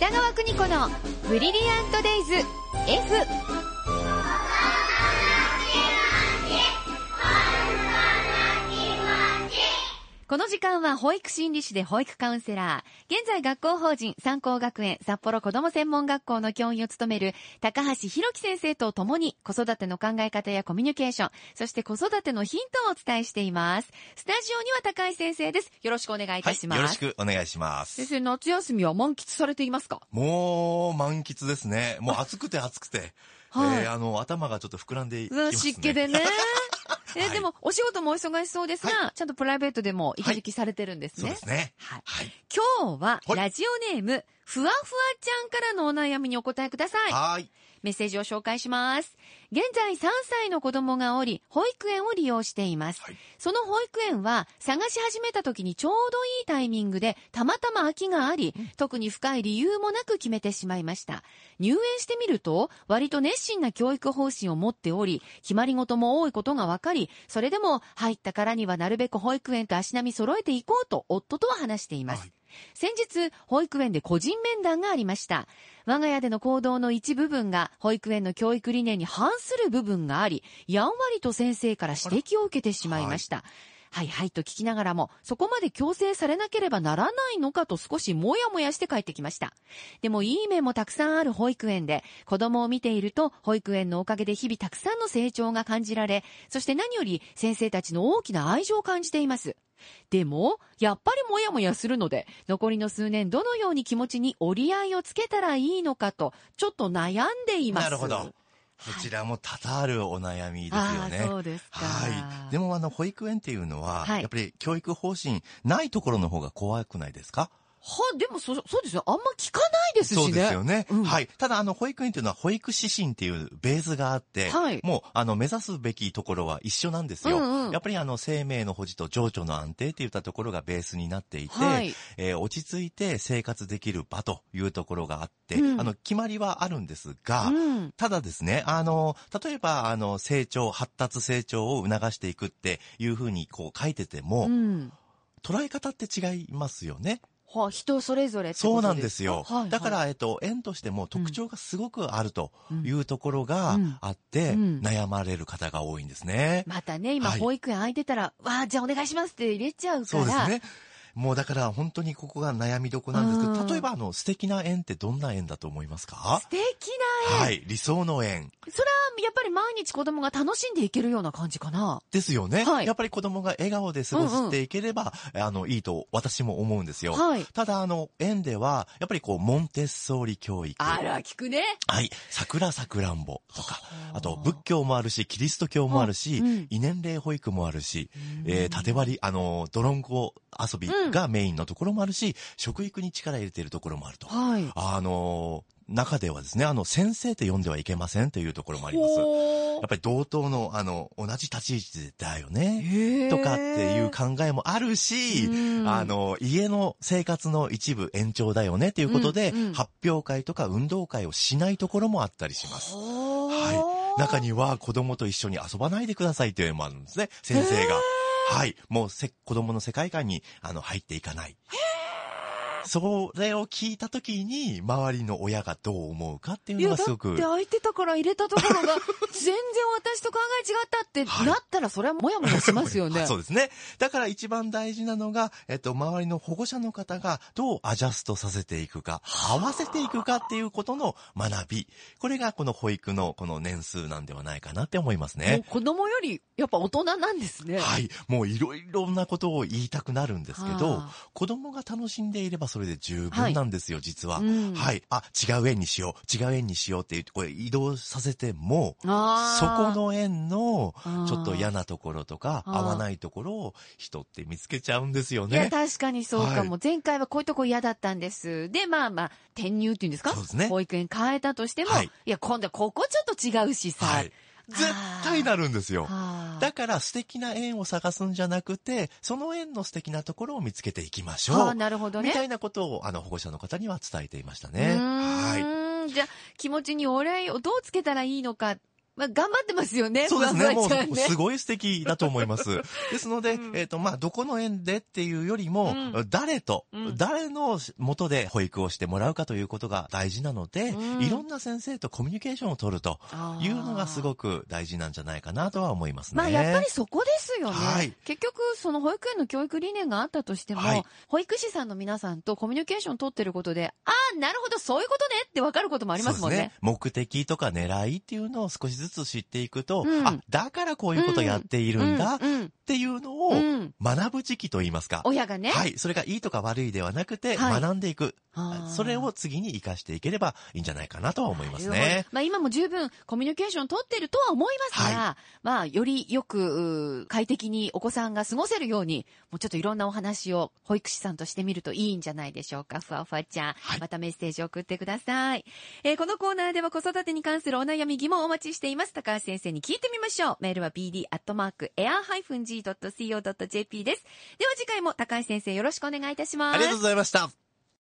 北川邦子のブリリアントデイズ F この時間は保育心理士で保育カウンセラー、現在学校法人三高学園札幌子ども専門学校の教員を務める高橋弘樹先生と共に子育ての考え方やコミュニケーション、そして子育てのヒントをお伝えしています。スタジオには高橋先生です。よろしくお願いいたします。はい、よろしくお願いします。先生、夏休みは満喫されていますかもう、満喫ですね。もう暑くて暑くて。はいえーあの、頭がちょっと膨らんでいきますね。湿気でね。え、はいでも、お仕事もお忙しそうですが、ちゃんとプライベートでも一時期されてるんですね。そうですね。はい。はい。今日は、はいラジオネーム、ふわふわちゃんからのお悩みにお答えください。はーい。メッセージを紹介します。現在3歳の子供がおり、保育園を利用しています。はいその保育園は探し始めた時にちょうどいいタイミングでたまたま空きがあり、特に深い理由もなく決めてしまいました。入園してみると、割と熱心な教育方針を持っており、決まり事も多いことが分かり、それでも入ったからにはなるべく保育園と足並み揃えていこうと夫とは話しています。はい先日、保育園で個人面談がありました。我が家での行動の一部分が保育園の教育理念に反する部分があり、やんわりと先生から指摘を受けてしまいました。はいはいと聞きながらも、そこまで強制されなければならないのかと少しもやもやして帰ってきました。でもいい面もたくさんある保育園で、子供を見ていると、保育園のおかげで日々たくさんの成長が感じられ、そして何より先生たちの大きな愛情を感じています。でも、やっぱりもやもやするので、残りの数年どのように気持ちに折り合いをつけたらいいのかと、ちょっと悩んでいます。なるほど。こちらも多々あるお悩みですよね。そうですかはい。でもあの、保育園っていうのは、はいやっぱり教育方針ないところの方が怖くないですか？は、でもそ、そうですよ。あんま聞かないですしね。そうですよね。うんはい。ただ、あの、保育園というのは保育指針っていうベースがあって、はいもう、あの、目指すべきところは一緒なんですよ。うんうんやっぱり、あの、生命の保持と情緒の安定っていったところがベースになっていて、はいえー落ち着いて生活できる場というところがあって、うんあの、決まりはあるんですが、うん。ただですね、あの、例えば、あの、成長、発達成長を促していくっていうふうにこう書いてても、うん。捉え方って違いますよね。は、人それぞれそうなんですよ。はいはいだから、えっと、園としても特徴がすごくあるとうんいうところがうんあって、うん悩まれる方が多いんですね。またね、今、はい保育園空いてたら、わあ、じゃあお願いしますって入れちゃうから。そうですね。もうだから本当にここが悩みどこなんですけうんど、例えばあの素敵な園ってどんな園だと思いますか？素敵な絵。はい、理想の園それは、やっぱり毎日子供が楽しんでいけるような感じかな。ですよね。はいやっぱり子供が笑顔で過ごしていければ、あの、いいと私も思うんですよ。はい。ただあの、園では、やっぱりこう、モンテッソーリ教育。あら、聞くね。はい。桜さくらんぼとか、はああと仏教もあるし、キリスト教もあるし、うん異年齢保育もあるし、うんえー縦割り、あの、ドロンコ遊びがメインのところもあるし、食育に力入れているところもあると。はい。あの、中ではですね、あの、先生って呼んではいけませんというところもあります。やほっぱり同等の、あの、同じ立ち位置だよね。とかっていう考えもあるし、うんあの、家の生活の一部延長だよねっていうことで、うんうん発表会とか運動会をしないところもあったりします。ははい。中には子供と一緒に遊ばないでくださいというのもあるんですね、先生が。はい。もうせ、子供の世界観に、あの、入っていかない。それを聞いたときに、周りの親がどう思うかっていういや、だっのがすごく。て空いてたから入れたところが、全然私と考え違ったってはいなったら、それはもやもやしますよね。そうですね。だから一番大事なのが、えっと、周りの保護者の方がどうアジャストさせていくか、合わせていくかっていうことの学び。これがこの保育のこの年数なんではないかなって思いますもねう。子供より、やっぱ大人なんですね。はい。もういろいろなことを言いたくなるんですけどはあ、子供が楽しんでいればそれで十分なんですよ、実は。うんはい。あ、違う園にしよう、違う園にしようって言って、これ移動させても、あそーこの園のちょっと嫌なところとか、合わないところを人って見つけちゃうんですよいや、ね。確かにそうかも。前回はこういうとこ嫌だったんです。で、まあまあ、転入っていうんですか？そうですね保育園変えたとしても、はいい、や、今度はここちょっと違うしさ。はい。絶対なるんですよ。はあだから素敵な縁を探すんじゃなくて、その縁の素敵なところを見つけていきましょう。はあなるほどね。みたいなことを、あの、保護者の方には伝えていましたうね。はい。じゃあ、気持ちにお礼をどうつけたらいいのか。まあ、頑張ってますよね、そうですね。もう、すごい素敵だと思います。ですので、うんえっ、と、まあ、どこの園でっていうよりも、うん誰と、うん誰の元で保育をしてもらうかということが大事なので、うんいろんな先生とコミュニケーションを取るというのがすごく。く大事なんじゃないかなとは思いますね。まあやっぱりそこですよね。はい結局その保育園の教育理念があったとしても、はい保育士さんの皆さんとコミュニケーション取ってることで、ああ、なるほど、そういうことねって分かることもありますもんね。そうです目的とか狙いっていうのを少しずつ知っていくと、うんあ、だからこういうことをやっているんだっうんていうのうを学ぶ時期と言いますか。親がね。はい。それがいいとか悪いではなくて、はい学んでいく。あーそれを次に活かしていければいいんじゃないかなとは思いますねど。まあ今も十分コミュニケーション取ってるとは思いますが、まあよりよく快適にお子さんが過ごせるように、もうちょっといろんなお話を保育士さんとしてみるといいんじゃないでしょうか。ふわふわちゃん。はいまたメッセージを送ってください。えーこのコーナーでは子育てに関するお悩み疑問をお待ちしています。高橋先生に聞いてみましょう。メールは bd.air-g.co.jp です。では次回も高橋先生よろしくお願いいたします。ありがとうございました。